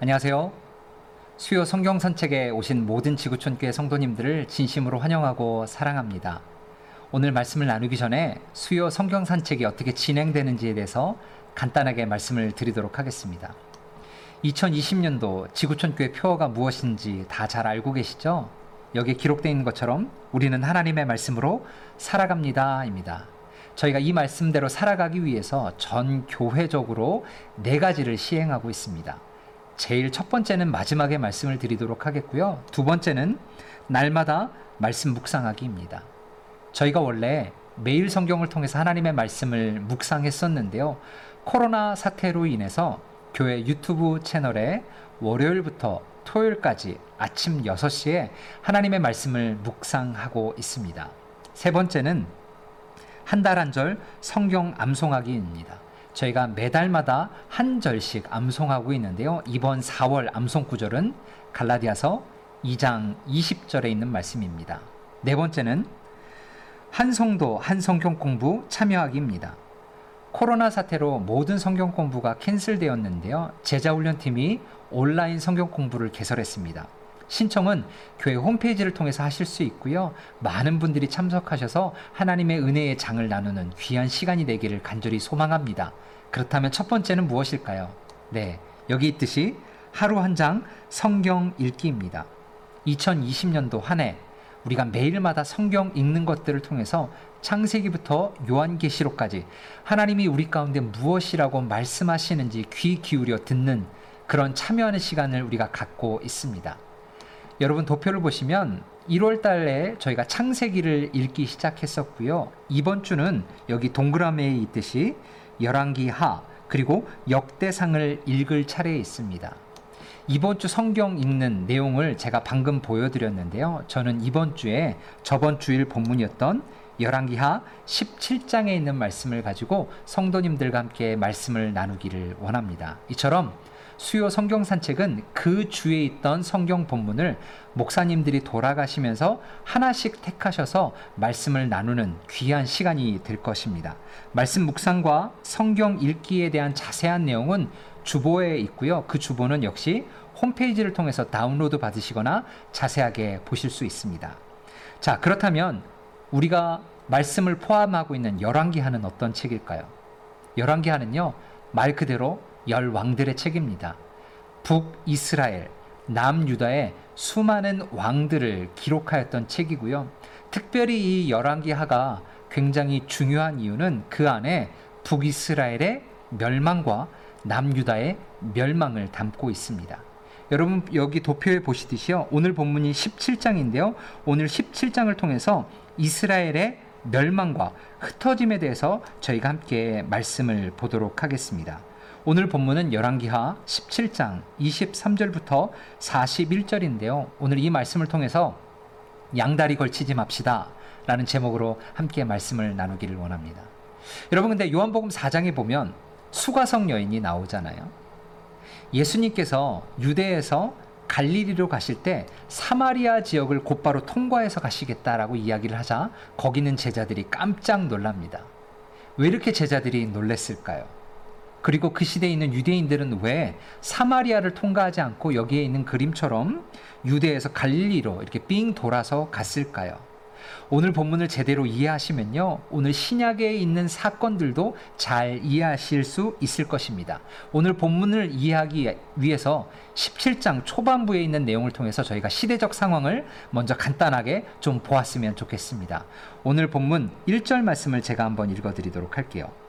안녕하세요. 수요 성경 산책에 오신 모든 지구촌교회 성도님들을 진심으로 환영하고 사랑합니다. 오늘 말씀을 나누기 전에 수요 성경 산책이 어떻게 진행되는지에 대해서 간단하게 말씀을 드리도록 하겠습니다. 2020년도 지구촌교회 표어가 무엇인지 다 잘 알고 계시죠? 여기에 기록되어 있는 것처럼 우리는 하나님의 말씀으로 살아갑니다입니다. 저희가 이 말씀대로 살아가기 위해서 전 교회적으로 네 가지를 시행하고 있습니다. 제일 첫 번째는 마지막에 말씀을 드리도록 하겠고요. 두 번째는 날마다 말씀 묵상하기입니다. 저희가 원래 매일 성경을 통해서 하나님의 말씀을 묵상했었는데요. 코로나 사태로 인해서 교회 유튜브 채널에 월요일부터 토요일까지 아침 6시에 하나님의 말씀을 묵상하고 있습니다. 세 번째는 한 달 한 절 성경 암송하기입니다. 저희가 매달마다 한 절씩 암송하고 있는데요. 이번 4월 암송 구절은 갈라디아서 2장 20절에 있는 말씀입니다. 네 번째는 한 성도 한 성경 공부 참여하기입니다. 코로나 사태로 모든 성경 공부가 캔슬되었는데요. 제자 훈련팀이 온라인 성경 공부를 개설했습니다. 신청은 교회 홈페이지를 통해서 하실 수 있고요. 많은 분들이 참석하셔서 하나님의 은혜의 장을 나누는 귀한 시간이 되기를 간절히 소망합니다. 그렇다면 첫 번째는 무엇일까요? 네, 여기 있듯이 하루 한 장 성경 읽기입니다. 2020년도 한 해 우리가 매일마다 성경 읽는 것들을 통해서 창세기부터 요한계시록까지 하나님이 우리 가운데 무엇이라고 말씀하시는지 귀 기울여 듣는 그런 참여하는 시간을 우리가 갖고 있습니다. 여러분 도표를 보시면 1월 달에 저희가 창세기를 읽기 시작했었고요. 이번 주는 여기 동그라미에 있듯이 열왕기 하 그리고 역대상을 읽을 차례에 있습니다. 이번 주 성경 읽는 내용을 제가 방금 보여드렸는데요. 저는 이번 주에 저번 주일 본문이었던 열왕기하 17장에 있는 말씀을 가지고 성도님들과 함께 말씀을 나누기를 원합니다. 이처럼 수요 성경 산책은 그 주에 있던 성경 본문을 목사님들이 돌아가시면서 하나씩 택하셔서 말씀을 나누는 귀한 시간이 될 것입니다. 말씀 묵상과 성경 읽기에 대한 자세한 내용은 주보에 있고요. 그 주보는 역시 홈페이지를 통해서 다운로드 받으시거나 자세하게 보실 수 있습니다. 자, 그렇다면 우리가 말씀을 포함하고 있는 열왕기하는 어떤 책일까요? 열왕기하는요. 말 그대로 열 왕들의 책입니다. 북이스라엘, 남유다의 수많은 왕들을 기록하였던 책이고요. 특별히 이 열왕기하가 굉장히 중요한 이유는 그 안에 북이스라엘의 멸망과 남유다의 멸망을 담고 있습니다. 여러분 여기 도표에 보시듯이요. 오늘 본문이 17장인데요. 오늘 17장을 통해서 이스라엘의 멸망과 흩어짐에 대해서 저희가 함께 말씀을 보도록 하겠습니다. 오늘 본문은 열왕기하 17장 23절부터 41절인데요. 오늘 이 말씀을 통해서 양다리 걸치지 맙시다. 라는 제목으로 함께 말씀을 나누기를 원합니다. 여러분 근데 요한복음 4장에 보면 수가성 여인이 나오잖아요. 예수님께서 유대에서 갈릴리로 가실 때 사마리아 지역을 곧바로 통과해서 가시겠다라고 이야기를 하자 거기는 제자들이 깜짝 놀랍니다. 왜 이렇게 제자들이 놀랬을까요? 그리고 그 시대에 있는 유대인들은 왜 사마리아를 통과하지 않고 여기에 있는 그림처럼 유대에서 갈릴리로 이렇게 삥 돌아서 갔을까요? 오늘 본문을 제대로 이해하시면요. 오늘 신약에 있는 사건들도 잘 이해하실 수 있을 것입니다. 오늘 본문을 이해하기 위해서 17장 초반부에 있는 내용을 통해서 저희가 시대적 상황을 먼저 간단하게 좀 보았으면 좋겠습니다. 오늘 본문 1절 말씀을 제가 한번 읽어 드리도록 할게요.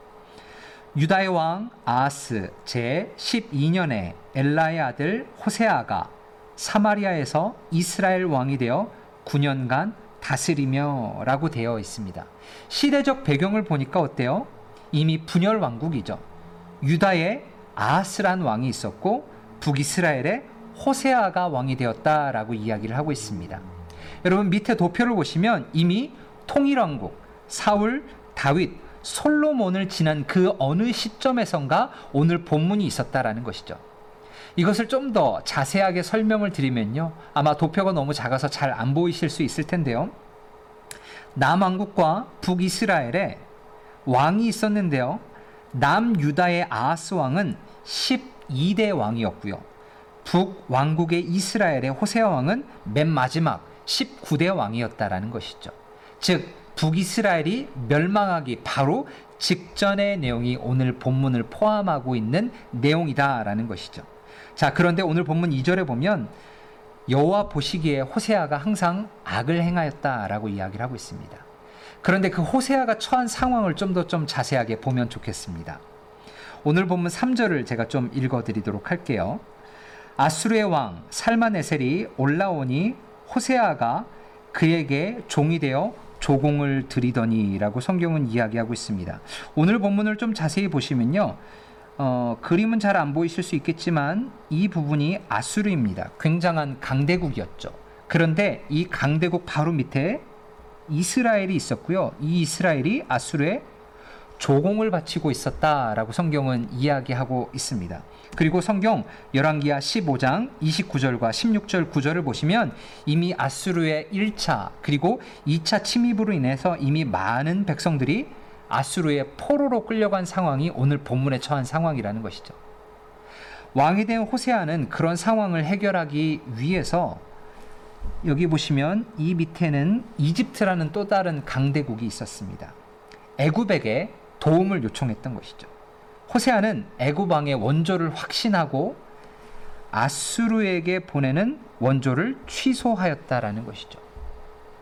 유다의 왕 아하스 제 12년에 엘라의 아들 호세아가 사마리아에서 이스라엘 왕이 되어 9년간 다스리며라고 되어 있습니다. 시대적 배경을 보니까 어때요? 이미 분열 왕국이죠. 유다에 아하스란 왕이 있었고 북이스라엘에 호세아가 왕이 되었다라고 이야기를 하고 있습니다. 여러분 밑에 도표를 보시면 이미 통일왕국 사울, 다윗, 솔로몬을 지난 그 어느 시점에선가 오늘 본문이 있었다라는 것이죠. 이것을 좀 더 자세하게 설명을 드리면요. 아마 도표가 너무 작아서 잘 안 보이실 수 있을 텐데요. 남왕국과 북이스라엘에 왕이 있었는데요. 남유다의 아하스 왕은 12대 왕이었고요. 북왕국의 이스라엘의 호세아 왕은 맨 마지막 19대 왕이었다라는 것이죠. 즉 북이스라엘이 멸망하기 바로 직전의 내용이 오늘 본문을 포함하고 있는 내용이다라는 것이죠. 자, 그런데 오늘 본문 2절에 보면 여호와 보시기에 호세아가 항상 악을 행하였다라고 이야기를 하고 있습니다. 그런데 그 호세아가 처한 상황을 좀 더좀 좀 자세하게 보면 좋겠습니다. 오늘 본문 3절을 제가 좀 읽어 드리도록 할게요. 아수르의 왕 살마네셀이 올라오니 호세아가 그에게 종이 되어 조공을 드리더니라고 성경은 이야기하고 있습니다. 오늘 본문을 좀 자세히 보시면요. 어, 그림은 잘 안 보이실 수 있겠지만 이 부분이 아수르입니다. 굉장한 강대국이었죠. 그런데 이 강대국 바로 밑에 이스라엘이 있었고요. 이 이스라엘이 아수르의 조공을 바치고 있었다라고 성경은 이야기하고 있습니다. 그리고 성경 열왕기하 15장 29절과 16절 9절을 보시면 이미 아수르의 1차 그리고 2차 침입으로 인해서 이미 많은 백성들이 아수르의 포로로 끌려간 상황이 오늘 본문에 처한 상황이라는 것이죠. 왕이 된 호세아는 그런 상황을 해결하기 위해서 여기 보시면 이 밑에는 이집트라는 또 다른 강대국이 있었습니다. 애굽에게 도움을 요청했던 것이죠. 호세아는 왕의 원조를 확신하고 아수르에게 보내는 원조를 취소하였다라는 것이죠.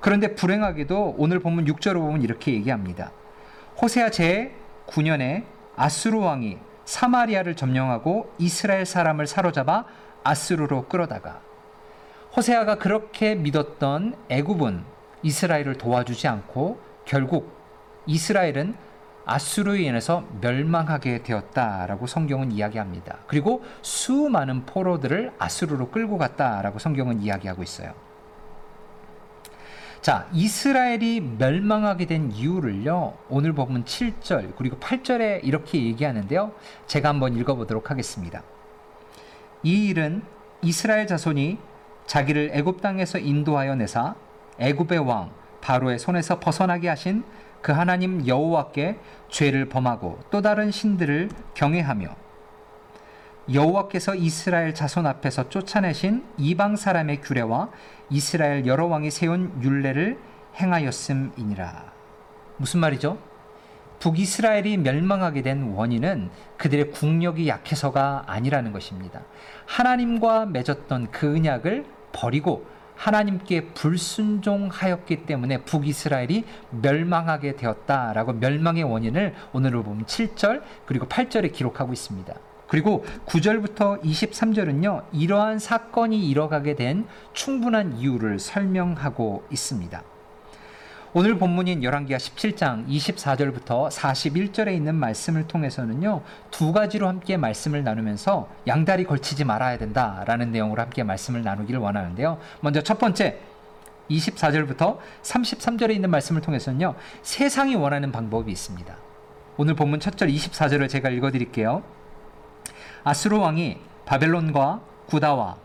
그런데 불행하게도 오늘 본문 6절을 보면 이렇게 얘기합니다. 호세아 제 9년에 아수르 왕이 사마리아를 점령하고 이스라엘 사람을 사로잡아 아수르로 끌어다가 호세아가 그렇게 믿었던 애굽은 이스라엘을 도와주지 않고 결국 이스라엘은 아수르에 인해서 멸망하게 되었다라고 성경은 이야기합니다. 그리고 수많은 포로들을 아수르로 끌고 갔다라고 성경은 이야기하고 있어요. 자, 이스라엘이 멸망하게 된 이유를요, 오늘 보면 7절, 그리고 8절에 이렇게 얘기하는데요. 제가 한번 읽어 보도록 하겠습니다. 이 일은 이스라엘 자손이 자기를 애굽 땅에서 인도하여 내사 애굽의 왕 바로의 손에서 벗어나게 하신 그 하나님 여호와께 죄를 범하고 또 다른 신들을 경외하며 여호와께서 이스라엘 자손 앞에서 쫓아내신 이방 사람의 규례와 이스라엘 여러 왕이 세운 율례를 행하였음이니라. 무슨 말이죠? 북이스라엘이 멸망하게 된 원인은 그들의 국력이 약해서가 아니라는 것입니다. 하나님과 맺었던 그 언약을 버리고 하나님께 불순종하였기 때문에 북이스라엘이 멸망하게 되었다라고 멸망의 원인을 오늘을 보면 7절 그리고 8절에 기록하고 있습니다. 그리고 9절부터 23절은요, 이러한 사건이 일어가게 된 충분한 이유를 설명하고 있습니다. 오늘 본문인 열왕기하 17장 24절부터 41절에 있는 말씀을 통해서는요 두 가지로 함께 말씀을 나누면서 양다리 걸치지 말아야 된다라는 내용으로 함께 말씀을 나누기를 원하는데요. 먼저 첫 번째 24절부터 33절에 있는 말씀을 통해서는요 세상이 원하는 방법이 있습니다. 오늘 본문 첫절 24절을 제가 읽어 드릴게요. 아수르 왕이 바벨론과 구다와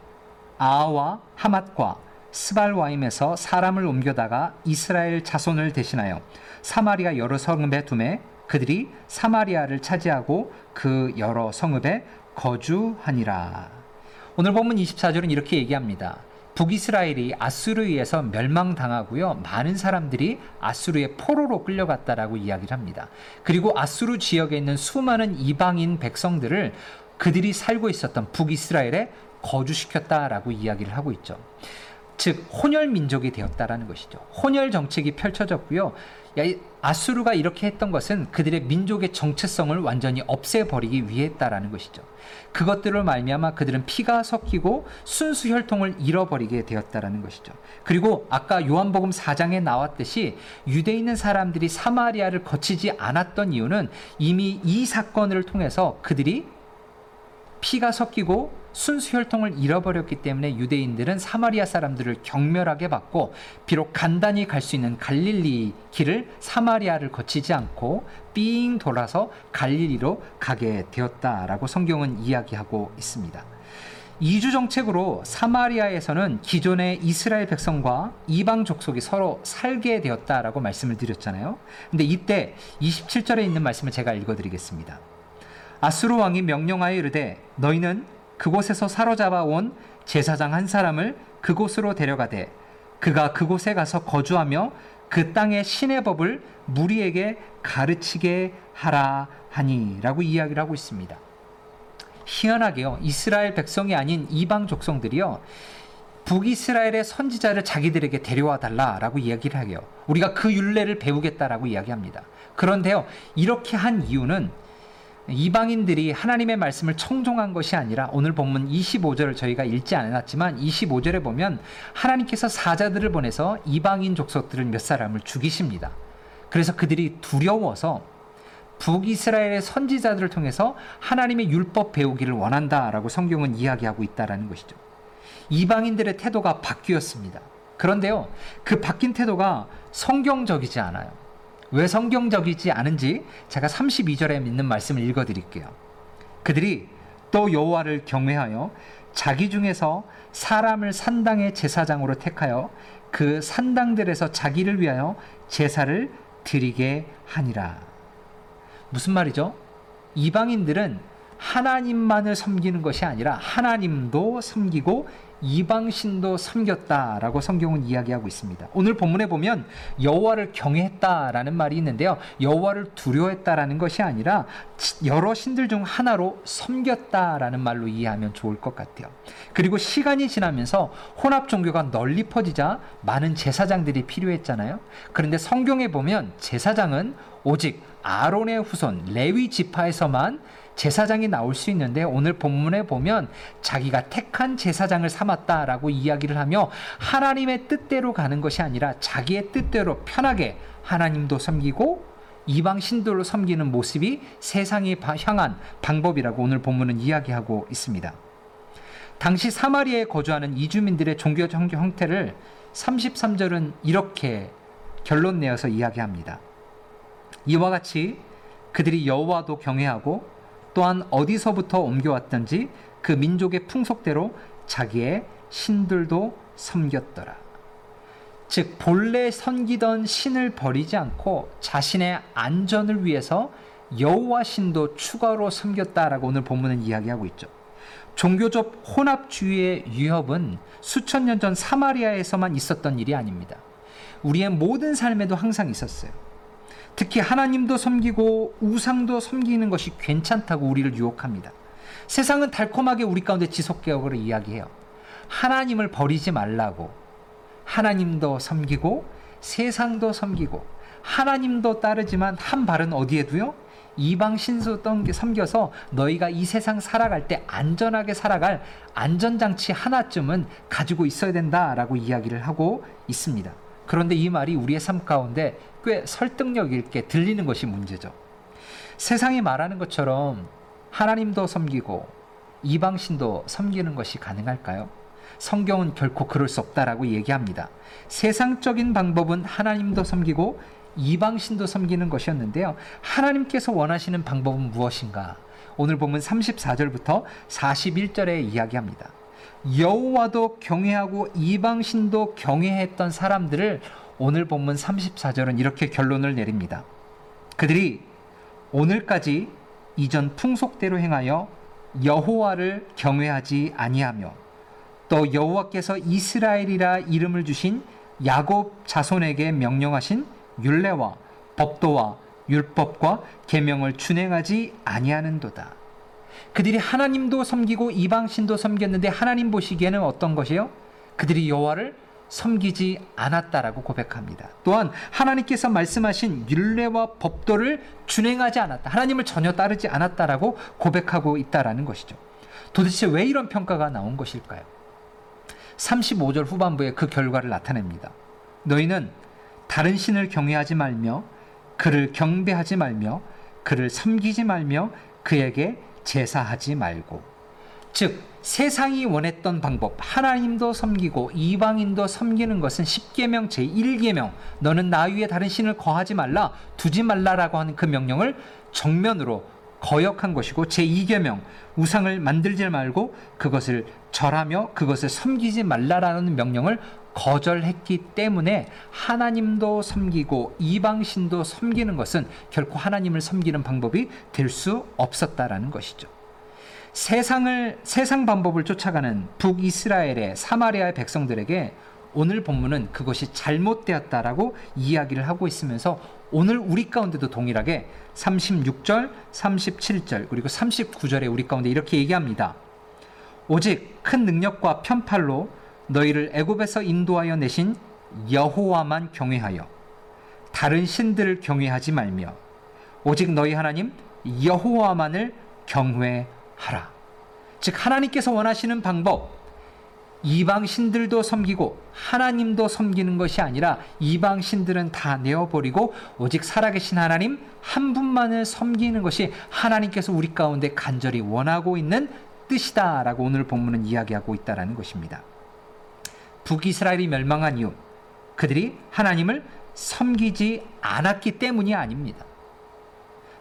아와 하맛과 스발와임에서 사람을 옮겨다가 이스라엘 자손을 대신하여 사마리아 여러 성읍에 두매 그들이 사마리아를 차지하고 그 여러 성읍에 거주하니라. 오늘 본문 24절은 이렇게 얘기합니다. 북이스라엘이 아수르에 의해서 멸망당하고요. 많은 사람들이 아수르의 포로로 끌려갔다라고 이야기를 합니다. 그리고 아수르 지역에 있는 수많은 이방인 백성들을 그들이 살고 있었던 북이스라엘에 거주시켰다라고 이야기를 하고 있죠. 즉 혼혈 민족이 되었다라는 것이죠. 혼혈 정책이 펼쳐졌고요. 아수르가 이렇게 했던 것은 그들의 민족의 정체성을 완전히 없애버리기 위했다라는 것이죠. 그것들을 말미암아 그들은 피가 섞이고 순수 혈통을 잃어버리게 되었다라는 것이죠. 그리고 아까 요한복음 4장에 나왔듯이 유대에 있는 사람들이 사마리아를 거치지 않았던 이유는 이미 이 사건을 통해서 그들이 피가 섞이고 순수 혈통을 잃어버렸기 때문에 유대인들은 사마리아 사람들을 경멸하게 받고 비록 간단히 갈 수 있는 갈릴리 길을 사마리아를 거치지 않고 삥 돌아서 갈릴리로 가게 되었다라고 성경은 이야기하고 있습니다. 이주 정책으로 사마리아에서는 기존의 이스라엘 백성과 이방 족속이 서로 살게 되었다라고 말씀을 드렸잖아요. 근데 이때 27절에 있는 말씀을 제가 읽어 드리겠습니다. 아수르 왕이 명령하여 이르되 너희는 그곳에서 사로잡아 온 제사장 한 사람을 그곳으로 데려가되 그가 그곳에 가서 거주하며 그 땅의 신의 법을 무리에게 가르치게 하라 하니라고 이야기를 하고 있습니다. 희한하게요. 이스라엘 백성이 아닌 이방 족성들이요. 북이스라엘의 선지자를 자기들에게 데려와 달라라고 이야기를 하요. 우리가 그 율례를 배우겠다라고 이야기합니다. 그런데요. 이렇게 한 이유는 이방인들이 하나님의 말씀을 청종한 것이 아니라 오늘 본문 25절을 저희가 읽지 않았지만 25절에 보면 하나님께서 사자들을 보내서 이방인 족속들을 몇 사람을 죽이십니다. 그래서 그들이 두려워서 북이스라엘의 선지자들을 통해서 하나님의 율법 배우기를 원한다라고 성경은 이야기하고 있다라는 것이죠. 이방인들의 태도가 바뀌었습니다. 그런데요, 그 바뀐 태도가 성경적이지 않아요. 왜 성경적이지 않은지 제가 32절에 있는 말씀을 읽어 드릴게요. 그들이 또 여호와를 경외하여 자기 중에서 사람을 산당의 제사장으로 택하여 그 산당들에서 자기를 위하여 제사를 드리게 하니라. 무슨 말이죠? 이방인들은 하나님만을 섬기는 것이 아니라 하나님도 섬기고 이방신도 섬겼다라고 성경은 이야기하고 있습니다. 오늘 본문에 보면 여호와를 경외했다라는 말이 있는데요. 여호와를 두려워했다라는 것이 아니라 여러 신들 중 하나로 섬겼다라는 말로 이해하면 좋을 것 같아요. 그리고 시간이 지나면서 혼합 종교가 널리 퍼지자 많은 제사장들이 필요했잖아요. 그런데 성경에 보면 제사장은 오직 아론의 후손 레위 지파에서만 제사장이 나올 수 있는데 오늘 본문에 보면 자기가 택한 제사장을 삼았다라고 이야기를 하며 하나님의 뜻대로 가는 것이 아니라 자기의 뜻대로 편하게 하나님도 섬기고 이방 신들로 섬기는 모습이 세상에 향한 방법이라고 오늘 본문은 이야기하고 있습니다. 당시 사마리아에 거주하는 이주민들의 종교 형태를 33절은 이렇게 결론 내어서 이야기합니다. 이와 같이 그들이 여호와도 경외하고 또한 어디서부터 옮겨왔던지 그 민족의 풍속대로 자기의 신들도 섬겼더라. 즉 본래 섬기던 신을 버리지 않고 자신의 안전을 위해서 여호와 신도 추가로 섬겼다라고 오늘 본문은 이야기하고 있죠. 종교적 혼합주의의 위협은 수천 년 전 사마리아에서만 있었던 일이 아닙니다. 우리의 모든 삶에도 항상 있었어요. 특히 하나님도 섬기고 우상도 섬기는 것이 괜찮다고 우리를 유혹합니다. 세상은 달콤하게 우리 가운데 지속개혁을 이야기해요. 하나님을 버리지 말라고. 하나님도 섬기고 세상도 섬기고 하나님도 따르지만 한 발은 어디에 두요? 이방 신수 섬겨서 너희가 이 세상 살아갈 때 안전하게 살아갈 안전장치 하나쯤은 가지고 있어야 된다라고 이야기를 하고 있습니다. 그런데 이 말이 우리의 삶 가운데 꽤 설득력 있게 들리는 것이 문제죠. 세상이 말하는 것처럼 하나님도 섬기고 이방신도 섬기는 것이 가능할까요? 성경은 결코 그럴 수 없다라고 얘기합니다. 세상적인 방법은 하나님도 섬기고 이방신도 섬기는 것이었는데요. 하나님께서 원하시는 방법은 무엇인가? 오늘 보면 34절부터 41절에 이야기합니다. 여호와도 경외하고 이방신도 경외했던 사람들을 오늘 본문 34절은 이렇게 결론을 내립니다. 그들이 오늘까지 이전 풍속대로 행하여 여호와를 경외하지 아니하며 또 여호와께서 이스라엘이라 이름을 주신 야곱 자손에게 명령하신 율례와 법도와 율법과 계명을 준행하지 아니하는도다. 그들이 하나님도 섬기고 이방신도 섬겼는데 하나님 보시기에는 어떤 것이요? 그들이 여호와를 섬기지 않았다라고 고백합니다. 또한 하나님께서 말씀하신 율례와 법도를 준행하지 않았다. 하나님을 전혀 따르지 않았다라고 고백하고 있다라는 것이죠. 도대체 왜 이런 평가가 나온 것일까요? 35절 후반부에 그 결과를 나타냅니다. 너희는 다른 신을 경외하지 말며 그를 경배하지 말며 그를 섬기지 말며 그에게 제사하지 말고 즉 세상이 원했던 방법 하나님도 섬기고 이방인도 섬기는 것은 10계명 제1계명 너는 나 위에 다른 신을 거하지 말라 두지 말라라고 하는 그 명령을 정면으로 거역한 것이고 제2계명 우상을 만들지 말고 그것을 절하며 그것을 섬기지 말라라는 명령을 거절했기 때문에 하나님도 섬기고 이방신도 섬기는 것은 결코 하나님을 섬기는 방법이 될 수 없었다라는 것이죠. 세상을 세상 방법을 쫓아가는 북이스라엘의 사마리아의 백성들에게 오늘 본문은 그것이 잘못되었다라고 이야기를 하고 있으면서 오늘 우리 가운데도 동일하게 36절, 37절, 그리고 39절에 우리 가운데 이렇게 얘기합니다. 오직 큰 능력과 편팔로 너희를 애굽에서 인도하여 내신 여호와만 경외하여 다른 신들을 경외하지 말며 오직 너희 하나님 여호와만을 경외하라. 즉 하나님께서 원하시는 방법 이방 신들도 섬기고 하나님도 섬기는 것이 아니라 이방 신들은 다 내어버리고 오직 살아계신 하나님 한 분만을 섬기는 것이 하나님께서 우리 가운데 간절히 원하고 있는 뜻이다라고 오늘 본문은 이야기하고 있다라는 것입니다. 북이스라엘이 멸망한 이유 그들이 하나님을 섬기지 않았기 때문이 아닙니다.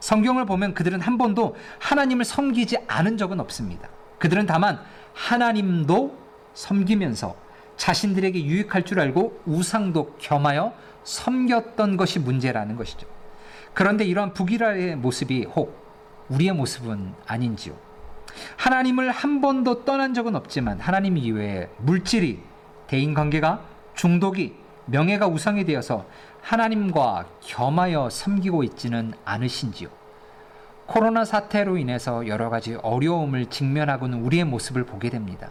성경을 보면 그들은 한 번도 하나님을 섬기지 않은 적은 없습니다. 그들은 다만 하나님도 섬기면서 자신들에게 유익할 줄 알고 우상도 겸하여 섬겼던 것이 문제라는 것이죠. 그런데 이러한 북이라의 모습이 혹 우리의 모습은 아닌지요. 하나님을 한 번도 떠난 적은 없지만 하나님 이외에 물질이 대인 관계가 중독이 명예가 우상이 되어서 하나님과 겸하여 섬기고 있지는 않으신지요. 코로나 사태로 인해서 여러 가지 어려움을 직면하고는 우리의 모습을 보게 됩니다.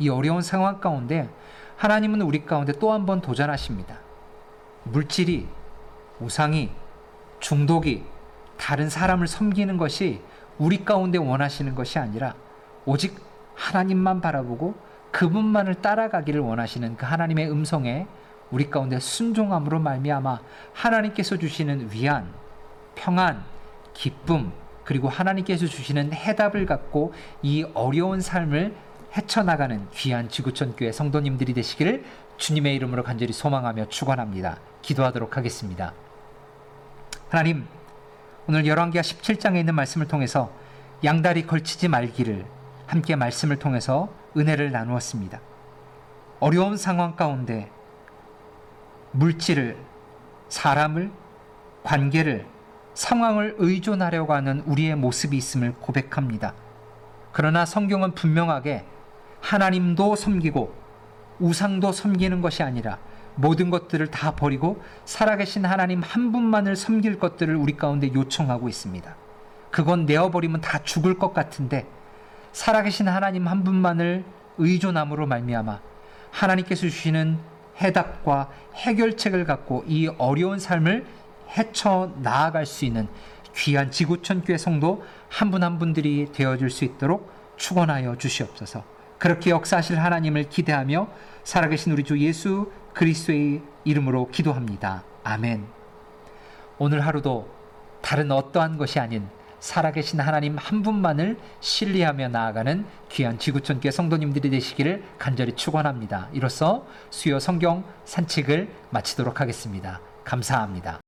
이 어려운 상황 가운데 하나님은 우리 가운데 또 한 번 도전하십니다. 물질이, 우상이, 중독이, 다른 사람을 섬기는 것이 우리 가운데 원하시는 것이 아니라 오직 하나님만 바라보고 그분만을 따라가기를 원하시는 그 하나님의 음성에 우리 가운데 순종함으로 말미암아 하나님께서 주시는 위안, 평안, 기쁨 그리고 하나님께서 주시는 해답을 갖고 이 어려운 삶을 헤쳐나가는 귀한 지구촌 교회 성도님들이 되시기를 주님의 이름으로 간절히 소망하며 축원합니다. 기도하도록 하겠습니다. 하나님, 오늘 열왕기하 17장에 있는 말씀을 통해서 양다리 걸치지 말기를 함께 말씀을 통해서 은혜를 나누었습니다. 어려운 상황 가운데 물질을, 사람을, 관계를, 상황을 의존하려고 하는 우리의 모습이 있음을 고백합니다. 그러나 성경은 분명하게 하나님도 섬기고 우상도 섬기는 것이 아니라 모든 것들을 다 버리고 살아계신 하나님 한 분만을 섬길 것들을 우리 가운데 요청하고 있습니다. 그건 내어버리면 다 죽을 것 같은데 살아계신 하나님 한 분만을 의존함으로 말미암아 하나님께서 주시는 해답과 해결책을 갖고 이 어려운 삶을 헤쳐 나아갈 수 있는 귀한 지구촌 교회 성도 한 분 한 분들이 되어줄 수 있도록 축원하여 주시옵소서. 그렇게 역사하실 하나님을 기대하며 살아계신 우리 주 예수 그리스도의 이름으로 기도합니다. 아멘. 오늘 하루도 다른 어떠한 것이 아닌 살아계신 하나님 한 분만을 신뢰하며 나아가는 귀한 지구촌교회 성도님들이 되시기를 간절히 축원합니다. 이로써 수요 성경 산책을 마치도록 하겠습니다. 감사합니다.